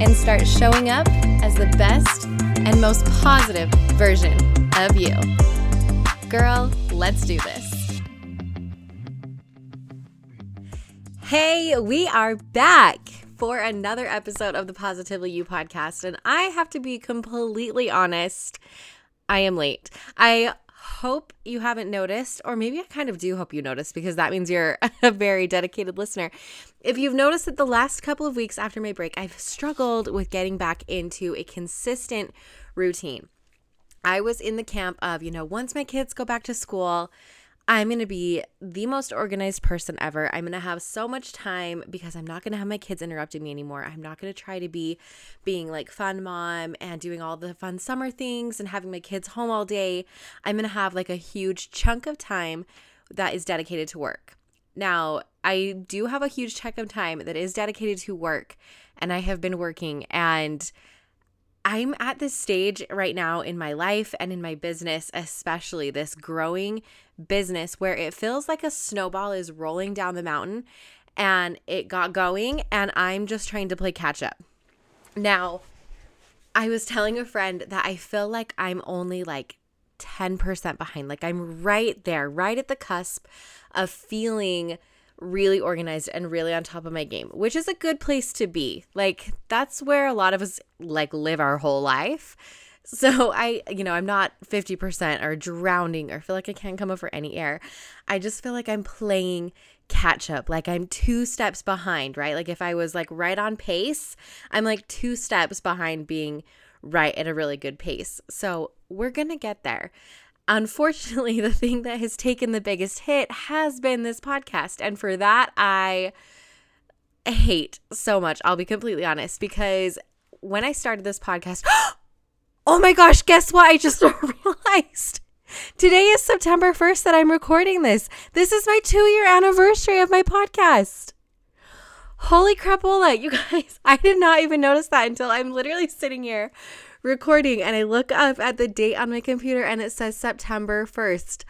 and start showing up as the best and most positive version of you. Girl, let's do this. Hey, we are back for another episode of the Positively You podcast. And I have to be completely honest, I am late. I hope you haven't noticed, or maybe I kind of do hope you noticed because that means you're a very dedicated listener. If you've noticed that the last couple of weeks after my break, I've struggled with getting back into a consistent routine. I was in the camp of, you know, once my kids go back to school, I'm going to be the most organized person ever. I'm going to have so much time because I'm not going to have my kids interrupting me anymore. I'm not going to try to be being like fun mom and doing all the fun summer things and having my kids home all day. I'm going to have like a huge chunk of time that is dedicated to work. Now, I do have a huge chunk of time that is dedicated to work and I have been working and I'm at this stage right now in my life and in my business, especially this growing business where it feels like a snowball is rolling down the mountain and it got going and I'm just trying to play catch up. Now, I was telling a friend that I feel like I'm only like 10% behind. Like I'm right there, right at the cusp of feeling really organized and really on top of my game, which is a good place to be. Like that's where a lot of us like live our whole life. So I, you know, I'm not 50% or drowning or feel like I can't come up for any air. I just feel like I'm playing catch up. Like I'm two steps behind, right? Like if I was like right on pace, I'm like two steps behind being right at a really good pace. So we're going to get there. Unfortunately, the thing that has taken the biggest hit has been this podcast. And for that, I hate so much. I'll be completely honest because when I started this podcast, oh my gosh, guess what? I just realized today is September 1st that I'm recording this. This is my two year anniversary of my podcast. Holy crapola, you guys. I did not even notice that until I'm literally sitting here recording and I look up at the date on my computer and it says September 1st.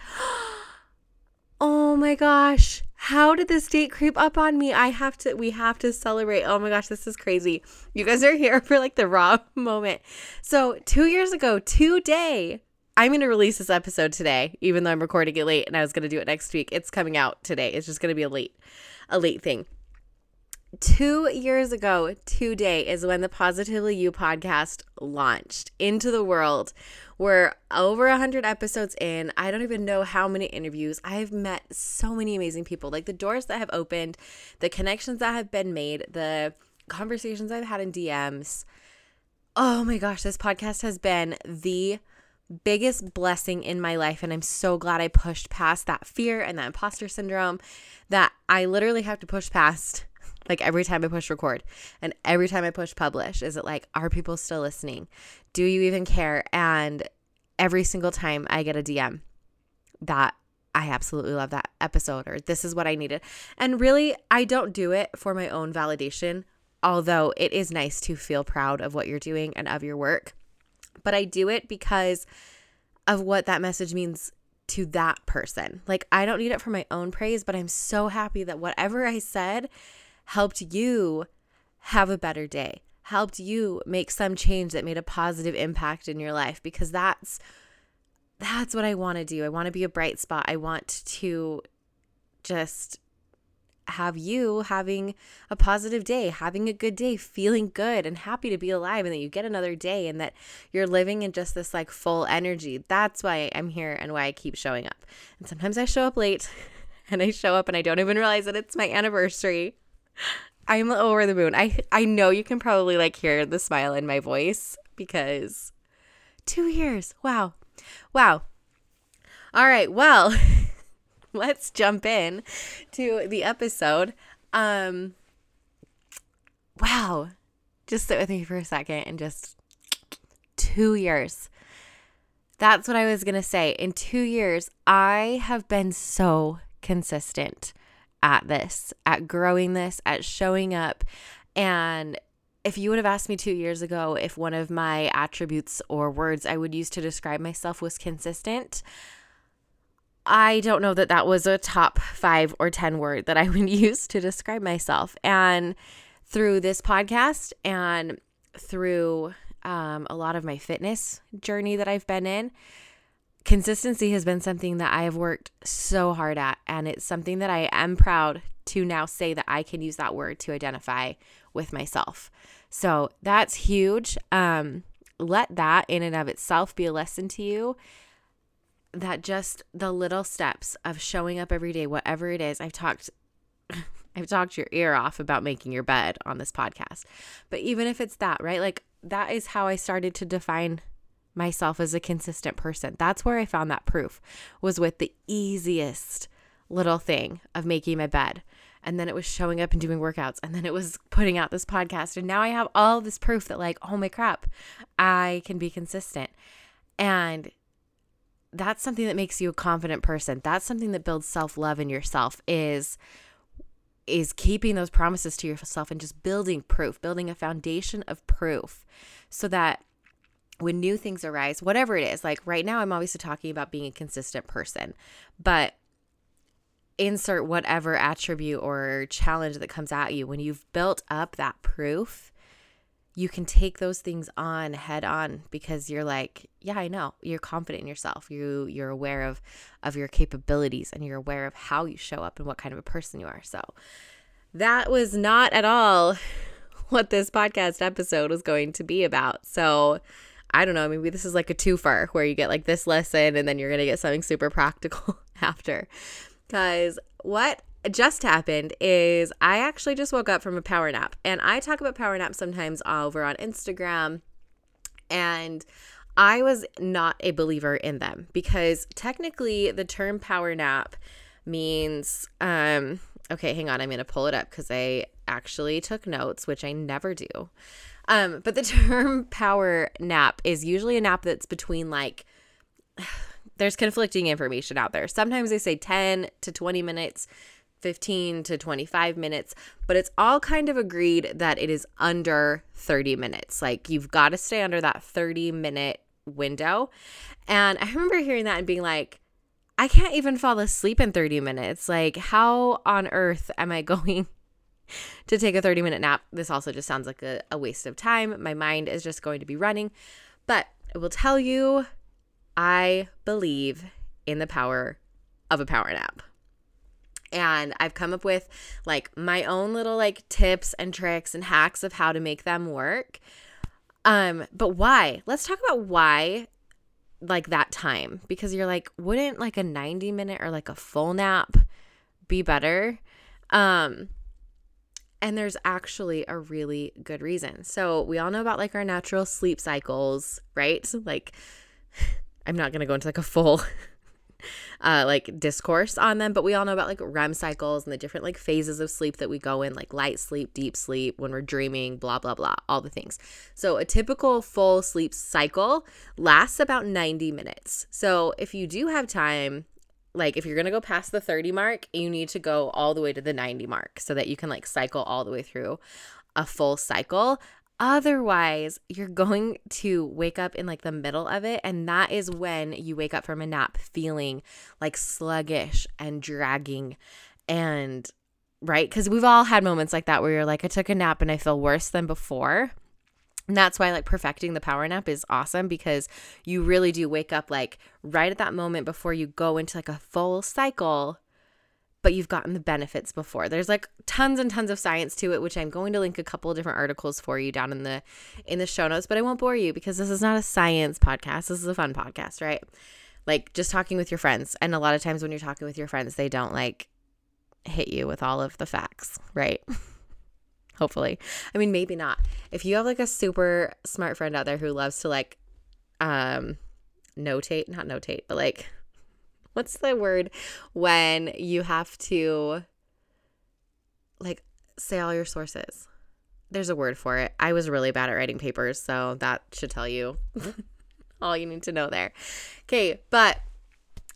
oh my gosh. How did this date creep up on me? I have to, we have to celebrate. Oh my gosh, this is crazy. You guys are here for like the raw moment. So, two years ago, today, I'm going to release this episode today, even though I'm recording it late and I was going to do it next week. It's coming out today. It's just going to be a late, a late thing two years ago today is when the Positively You podcast launched into the world. We're over 100 episodes in. I don't even know how many interviews. I have met so many amazing people. Like the doors that have opened, the connections that have been made, the conversations I've had in DMs. Oh my gosh, this podcast has been the biggest blessing in my life. And I'm so glad I pushed past that fear and that imposter syndrome that I literally have to push past like every time I push record and every time I push publish, is it like, are people still listening? Do you even care? And every single time I get a DM that I absolutely love that episode or this is what I needed. And really, I don't do it for my own validation, although it is nice to feel proud of what you're doing and of your work. But I do it because of what that message means to that person. Like, I don't need it for my own praise, but I'm so happy that whatever I said helped you have a better day, helped you make some change that made a positive impact in your life because that's that's what I want to do. I want to be a bright spot. I want to just have you having a positive day, having a good day, feeling good and happy to be alive, and that you get another day and that you're living in just this like full energy. That's why I'm here and why I keep showing up. And sometimes I show up late and I show up and I don't even realize that it's my anniversary. I'm over the moon. I I know you can probably like hear the smile in my voice because 2 years. Wow. Wow. All right. Well, let's jump in to the episode. Um wow. just sit with me for a second and just two years. That's what I was going to say. In two years, I have been so consistent at this, at growing this, at showing up. And if you would have asked me two years ago if one of my attributes or words I would use to describe myself was consistent, I don't know that that was a top five or 10 word that I would use to describe myself. And through this podcast and through um, a lot of my fitness journey that I've been in, consistency has been something that I have worked so hard at. And it's something that I am proud to now say that I can use that word to identify with myself. So that's huge. Um, let that in and of itself be a lesson to you that just the little steps of showing up every day, whatever it is, I've talked. I've talked your ear off about making your bed on this podcast. But even if it's that, right? Like that is how I started to define myself as a consistent person. That's where I found that proof was with the easiest little thing of making my bed. And then it was showing up and doing workouts. And then it was putting out this podcast. And now I have all this proof that, like, oh my crap, I can be consistent. And that's something that makes you a confident person. That's something that builds self-love in yourself is is keeping those promises to yourself and just building proof, building a foundation of proof so that when new things arise, whatever it is, like right now, I'm obviously talking about being a consistent person, but insert whatever attribute or challenge that comes at you, when you've built up that proof, you can take those things on head on because you're like yeah i know. You're confident in yourself. You you're aware of of your capabilities and you're aware of how you show up and what kind of a person you are. So that was not at all what this podcast episode was going to be about. So i don't know maybe this is like a twofer where you get like this lesson and then you're gonna get something super practical after because what just happened is I actually just woke up from a power nap. And I talk about power naps sometimes over on Instagram. And I was not a believer in them because technically the term power nap means um okay, hang on, I'm going to pull it up cuz I actually took notes, which I never do. Um but the term power nap is usually a nap that's between like there's conflicting information out there. Sometimes they say 10 to 20 minutes. 15 to 25 minutes, but it's all kind of agreed that it is under 30 minutes. Like you've got to stay under that 30 minute window. And I remember hearing that and being like, I can't even fall asleep in 30 minutes. Like, how on earth am I going to take a 30 minute nap? This also just sounds like a, a waste of time. My mind is just going to be running. But I will tell you, I believe in the power of a power nap and I've come up with like my own little like tips and tricks and hacks of how to make them work. Um, but why? Let's talk about why like that time because you're like wouldn't like a 90 minute or like a full nap be better? Um and there's actually a really good reason. So, we all know about like our natural sleep cycles, right? Like I'm not going to go into like a full uh, like discourse on them, but we all know about like REM cycles and the different like phases of sleep that we go in, like light sleep, deep sleep, when we're dreaming, blah, blah, blah, all the things. So a typical full sleep cycle lasts about 90 minutes. So if you do have time, like if you're going to go past the 30 mark, you need to go all the way to the 90 mark so that you can like cycle all the way through a full cycle. Otherwise, you're going to wake up in like the middle of it. And that is when you wake up from a nap feeling like sluggish and dragging and right. Cause we've all had moments like that where you're like, I took a nap and I feel worse than before. And that's why like perfecting the power nap is awesome because you really do wake up like right at that moment before you go into like a full cycle but you've gotten the benefits before. There's like tons and tons of science to it, which I'm going to link a couple of different articles for you down in the in the show notes, but I won't bore you because this is not a science podcast. This is a fun podcast, right? Like just talking with your friends. And a lot of times when you're talking with your friends, they don't like hit you with all of the facts, right? Hopefully. I mean, maybe not. If you have like a super smart friend out there who loves to like um notate, not notate, but like what's the word when you have to like say all your sources there's a word for it. I was really bad at writing papers, so that should tell you all you need to know there. Okay, but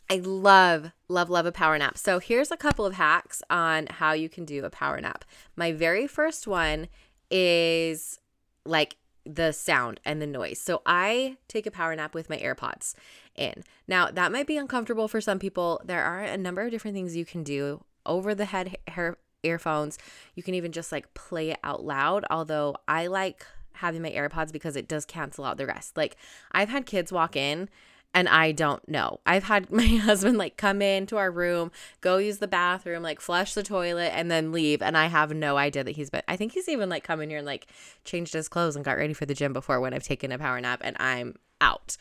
I love, love, love a power nap. So here's a couple of hacks on how you can do a power nap. My very first one is like the sound and the noise. So I take a power nap with my AirPods in. Now, that might be uncomfortable for some people. There are a number of different things you can do over the head hair, earphones. You can even just like play it out loud, although I like having my AirPods because it does cancel out the rest. Like I've had kids walk in and I don't know. I've had my husband like come into our room, go use the bathroom, like flush the toilet, and then leave. And I have no idea that he's been. I think he's even like come in here and like changed his clothes and got ready for the gym before when I've taken a power nap and I'm out.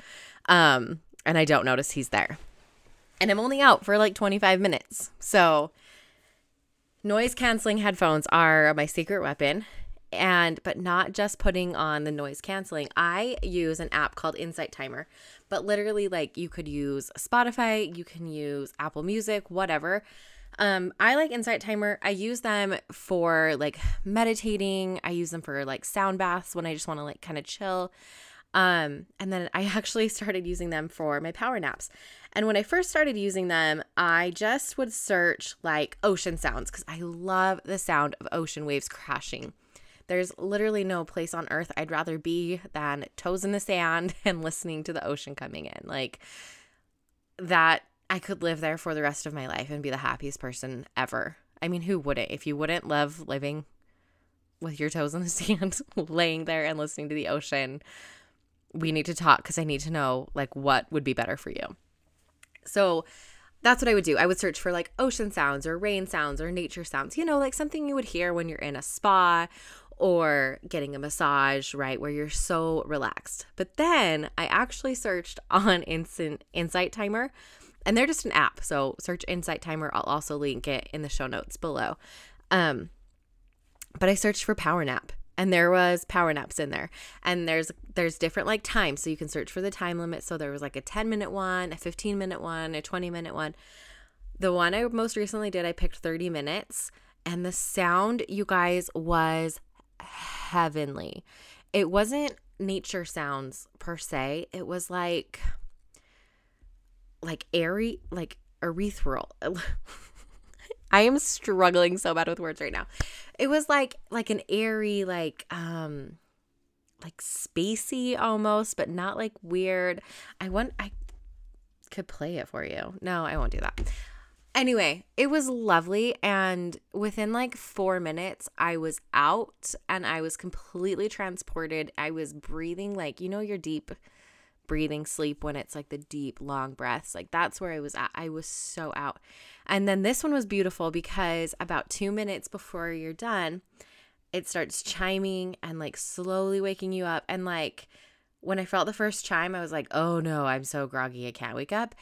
Um, and I don't notice he's there. And I'm only out for like 25 minutes. So noise canceling headphones are my secret weapon and but not just putting on the noise canceling i use an app called insight timer but literally like you could use spotify you can use apple music whatever. Um i like insight timer. I use them for like meditating. I use them for like sound baths when i just want to like kind of chill. Um and then i actually started using them for my power naps. And when i first started using them i just would search like ocean sounds because i love the sound of ocean waves crashing there's literally no place on earth I'd rather be than toes in the sand and listening to the ocean coming in. Like that, I could live there for the rest of my life and be the happiest person ever. I mean, who wouldn't? If you wouldn't love living with your toes in the sand, laying there and listening to the ocean, we need to talk because I need to know like what would be better for you. So, that's what I would do. I would search for like ocean sounds or rain sounds or nature sounds, you know, like something you would hear when you're in a spa or getting a massage, right, where you're so relaxed. But then I actually searched on Instant Insight Timer, and they're just an app. So search Insight Timer. I'll also link it in the show notes below. Um, but I searched for power nap, and there was power naps in there. And there's there's different like times, so you can search for the time limit. So there was like a 10 minute one, a 15 minute one, a 20 minute one. The one I most recently did, I picked 30 minutes. And the sound, you guys, was heavenly. It wasn't nature sounds per se. It was like like airy, like ethereal. I am struggling so bad with words right now. It was like like an airy like um like spacey almost, but not like weird. I want I could play it for you. No, I won't do that. Anyway, it was lovely. And within like four minutes, I was out and I was completely transported. I was breathing like, you know, your deep breathing sleep when it's like the deep, long breaths. Like that's where I was at. I was so out. And then this one was beautiful because about two minutes before you're done, it starts chiming and like slowly waking you up. And like when I felt the first chime, I was like, oh no, I'm so groggy. I can't wake up.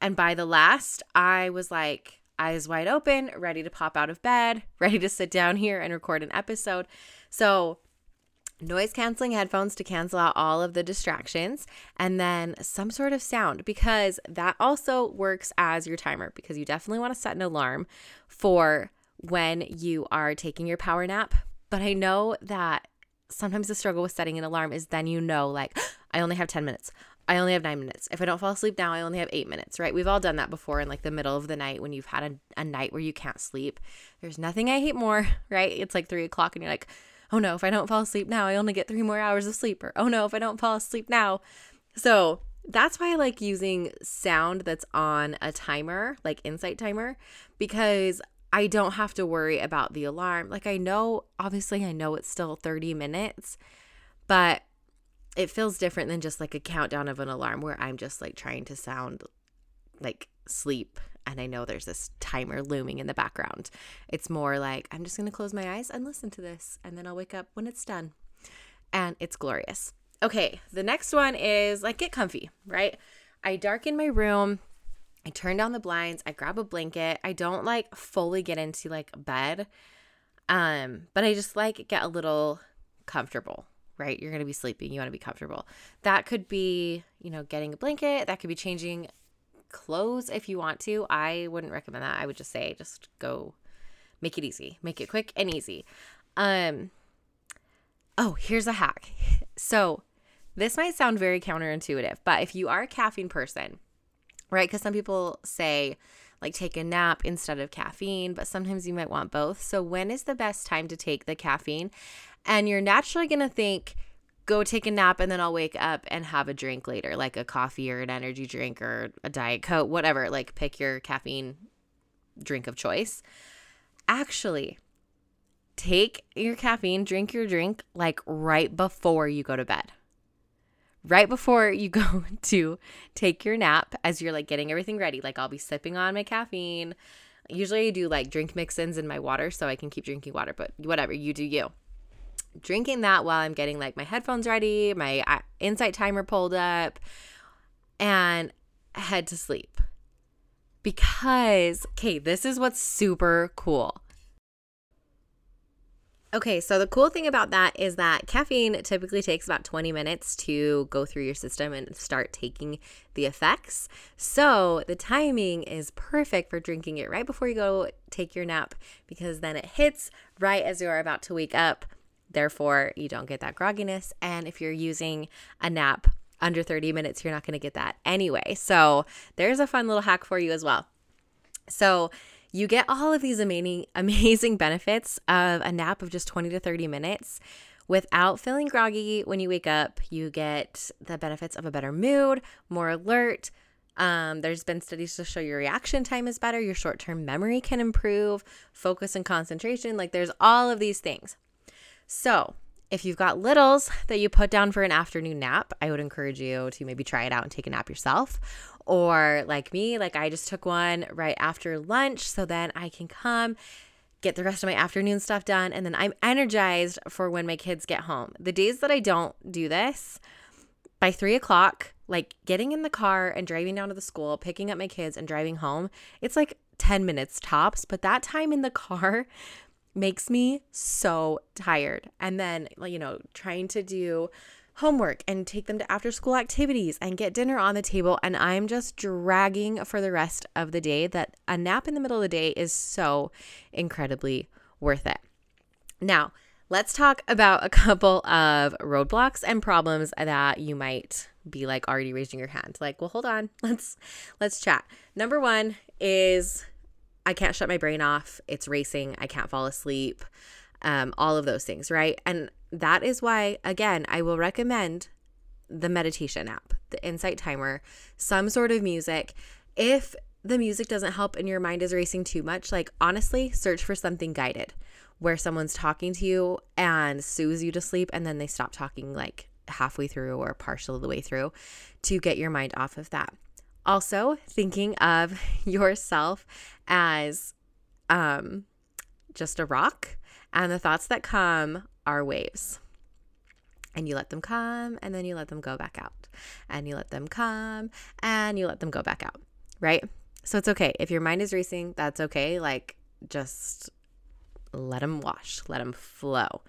And by the last, I was like, eyes wide open, ready to pop out of bed, ready to sit down here and record an episode. So, noise canceling headphones to cancel out all of the distractions, and then some sort of sound because that also works as your timer because you definitely want to set an alarm for when you are taking your power nap. But I know that sometimes the struggle with setting an alarm is then you know, like, I only have 10 minutes. I only have nine minutes. If I don't fall asleep now, I only have eight minutes, right? We've all done that before in like the middle of the night when you've had a, a night where you can't sleep. There's nothing I hate more, right? It's like three o'clock and you're like, oh no, if I don't fall asleep now, I only get three more hours of sleep. Or oh no, if I don't fall asleep now. So that's why I like using sound that's on a timer, like Insight Timer, because I don't have to worry about the alarm. Like I know, obviously, I know it's still 30 minutes, but it feels different than just like a countdown of an alarm where I'm just like trying to sound like sleep and I know there's this timer looming in the background. It's more like I'm just going to close my eyes and listen to this and then I'll wake up when it's done. And it's glorious. Okay, the next one is like get comfy, right? I darken my room. I turn down the blinds, I grab a blanket. I don't like fully get into like bed. Um, but I just like get a little comfortable, right? You're going to be sleeping. You want to be comfortable. That could be, you know, getting a blanket. That could be changing clothes if you want to. I wouldn't recommend that. I would just say just go make it easy. Make it quick and easy. Um Oh, here's a hack. So, this might sound very counterintuitive, but if you are a caffeine person, right? Because some people say, like, take a nap instead of caffeine, but sometimes you might want both. So, when is the best time to take the caffeine? And you're naturally going to think, go take a nap and then I'll wake up and have a drink later, like a coffee or an energy drink or a Diet Coke, whatever. Like, pick your caffeine drink of choice. Actually, take your caffeine, drink your drink like right before you go to bed. Right before you go to take your nap, as you're like getting everything ready, like I'll be sipping on my caffeine. Usually I do like drink mix ins in my water so I can keep drinking water, but whatever, you do you. Drinking that while I'm getting like my headphones ready, my uh, insight timer pulled up, and head to sleep. Because, okay, this is what's super cool Okay, so the cool thing about that is that caffeine typically takes about 20 minutes to go through your system and start taking the effects. So the timing is perfect for drinking it right before you go take your nap because then it hits right as you are about to wake up. Therefore, you don't get that grogginess. And if you're using a nap under 30 minutes, you're not going to get that anyway. So there's a fun little hack for you as well. So, you get all of these amazing amazing benefits of a nap of just 20 to 30 minutes without feeling groggy when you wake up. You get the benefits of a better mood, more alert. Um, there's been studies to show your reaction time is better, your short term memory can improve, focus and concentration. Like there's all of these things. So, if you've got littles that you put down for an afternoon nap, I would encourage you to maybe try it out and take a nap yourself. Or like me, like I just took one right after lunch so then I can come get the rest of my afternoon stuff done and then I'm energized for when my kids get home. The days that I don't do this, by three o'clock, like getting in the car and driving down to the school, picking up my kids and driving home, it's like 10 minutes tops. But that time in the car makes me so tired. And then, you know, trying to do homework and take them to after school activities and get dinner on the table. And I'm just dragging for the rest of the day that a nap in the middle of the day is so incredibly worth it. Now, let's talk about a couple of roadblocks and problems that you might be like already raising your hand like well hold on let's let's chat number one is I can't shut my brain off. It's racing. I can't fall asleep. Um, all of those things, right? And that is why, again, I will recommend the meditation app, the Insight Timer, some sort of music. If the music doesn't help and your mind is racing too much, like honestly, search for something guided where someone's talking to you and soothes you to sleep and then they stop talking like halfway through or partial of the way through to get your mind off of that. Also, thinking of yourself as um, just a rock, and the thoughts that come are waves. And you let them come, and then you let them go back out. And you let them come, and you let them go back out, right? So it's okay. If your mind is racing, that's okay. Like, just let them wash, let them flow.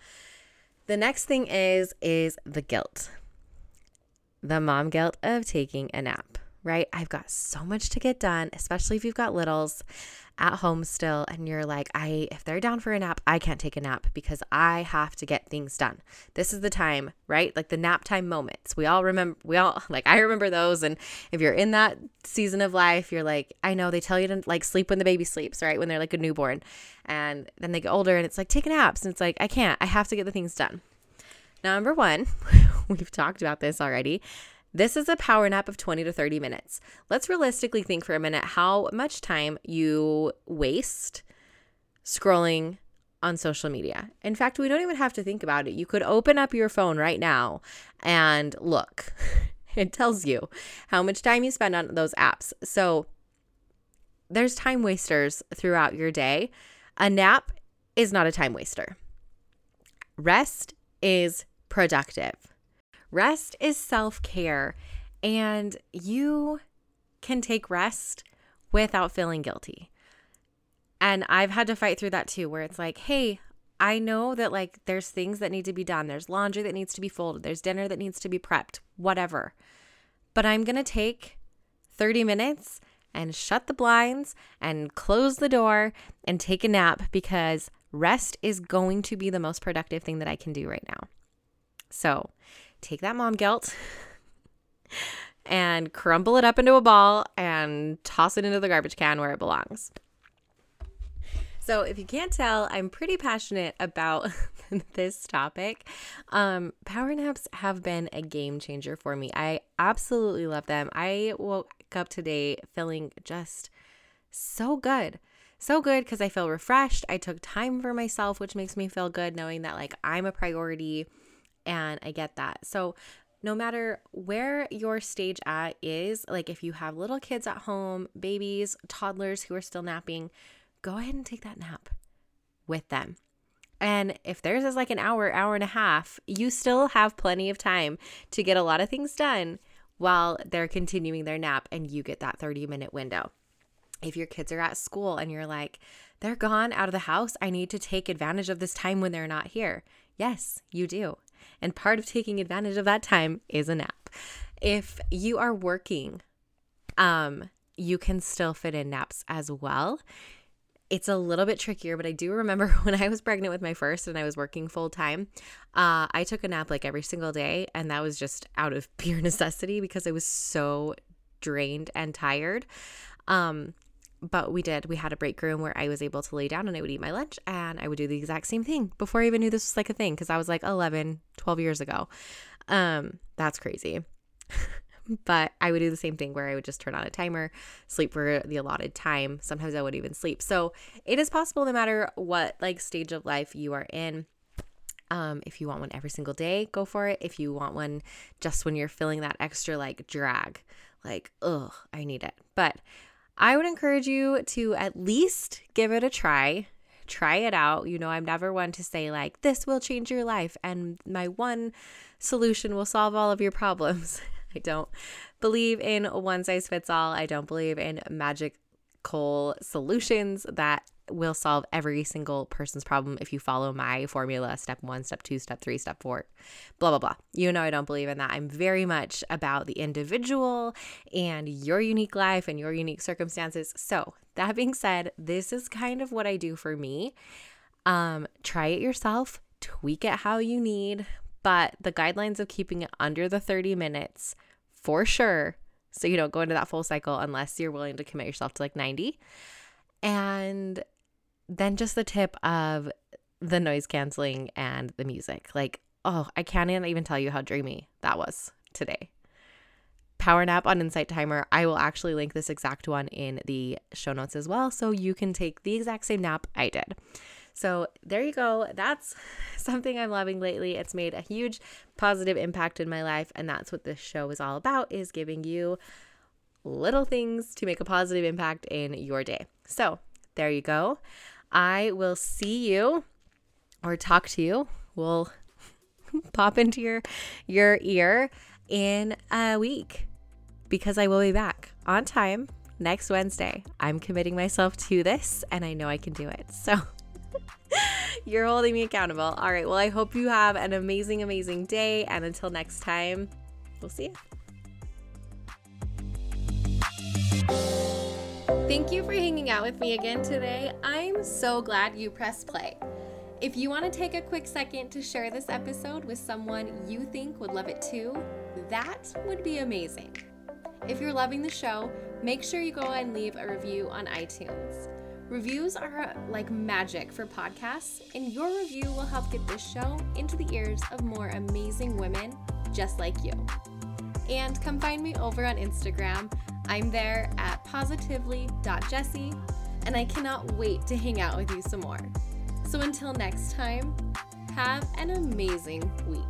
The next thing is is the guilt. The mom guilt of taking a nap right? I've got so much to get done, especially if you've got littles at home still and you're like, I if they're down for a nap, I can't take a nap because I have to get things done. This is the time, right? Like the nap time moments. We all remember we all like I remember those and if you're in that season of life, you're like, I know they tell you to like sleep when the baby sleeps, right? When they're like a newborn. And then they get older and it's like take naps and it's like I can't. I have to get the things done. Number 1, we've talked about this already. This is a power nap of 20 to 30 minutes. Let's realistically think for a minute how much time you waste scrolling on social media. In fact, we don't even have to think about it. You could open up your phone right now and look. it tells you how much time you spend on those apps. So there's time wasters throughout your day. A nap is not a time waster. Rest is productive. Rest is self care, and you can take rest without feeling guilty. And I've had to fight through that too, where it's like, hey, I know that like there's things that need to be done. There's laundry that needs to be folded. There's dinner that needs to be prepped, whatever. But I'm going to take 30 minutes and shut the blinds and close the door and take a nap because rest is going to be the most productive thing that I can do right now. So take that mom guilt and crumble it up into a ball and toss it into the garbage can where it belongs. So, if you can't tell, I'm pretty passionate about this topic. Um, power naps have been a game changer for me. I absolutely love them. I woke up today feeling just so good. So good because I feel refreshed. I took time for myself, which makes me feel good knowing that like I'm a priority and I get that. So, no matter where your stage at is, like if you have little kids at home, babies, toddlers who are still napping, go ahead and take that nap with them. And if theirs is like an hour, hour and a half, you still have plenty of time to get a lot of things done while they're continuing their nap and you get that 30 minute window. If your kids are at school and you're like, they're gone out of the house, I need to take advantage of this time when they're not here. Yes, you do. And part of taking advantage of that time is a nap. If you are working, um, you can still fit in naps as well it's a little bit trickier, but I do remember when I was pregnant with my first and I was working full time, uh, I took a nap like every single day. And that was just out of pure necessity because I was so drained and tired. Um, but we did. We had a break room where I was able to lay down and I would eat my lunch and I would do the exact same thing before I even knew this was like a thing because I was like 11, 12 years ago. Um, that's crazy. but I would do the same thing where I would just turn on a timer, sleep for the allotted time. Sometimes I would even sleep. So it is possible no matter what like stage of life you are in. Um, if you want one every single day, go for it. If you want one just when you're feeling that extra like drag, like, ugh, I need it. But I would encourage you to at least give it a try. Try it out. You know, I'm never one to say, like, this will change your life and my one solution will solve all of your problems. I don't believe in one size fits all. I don't believe in magical solutions that will solve every single person's problem if you follow my formula step one, step two, step three, step four, blah, blah, blah. You know, I don't believe in that. I'm very much about the individual and your unique life and your unique circumstances. So, that being said, this is kind of what I do for me. Um, try it yourself, tweak it how you need, but the guidelines of keeping it under the 30 minutes for sure. So you don't go into that full cycle unless you're willing to commit yourself to like 90. And then just the tip of the noise canceling and the music. Like, oh, I can't even tell you how dreamy that was today. Power nap on Insight Timer. I will actually link this exact one in the show notes as well. So you can take the exact same nap I did. So there you go. That's something I'm loving lately. It's made a huge positive impact in my life and that's what this show is all about is giving you little things to make a positive impact in your day. So, there you go. I will see you or talk to you. We'll pop into your your ear in a week because I will be back on time next Wednesday. I'm committing myself to this and I know I can do it. So You're holding me accountable. All right. Well, I hope you have an amazing, amazing day. And until next time, we'll see you. Thank you for hanging out with me again today. I'm so glad you pressed play. If you want to take a quick second to share this episode with someone you think would love it too, that would be amazing. If you're loving the show, make sure you go and leave a review on iTunes. Reviews are like magic for podcasts, and your review will help get this show into the ears of more amazing women just like you. And come find me over on Instagram. I'm there at positively.jessie, and I cannot wait to hang out with you some more. So until next time, have an amazing week.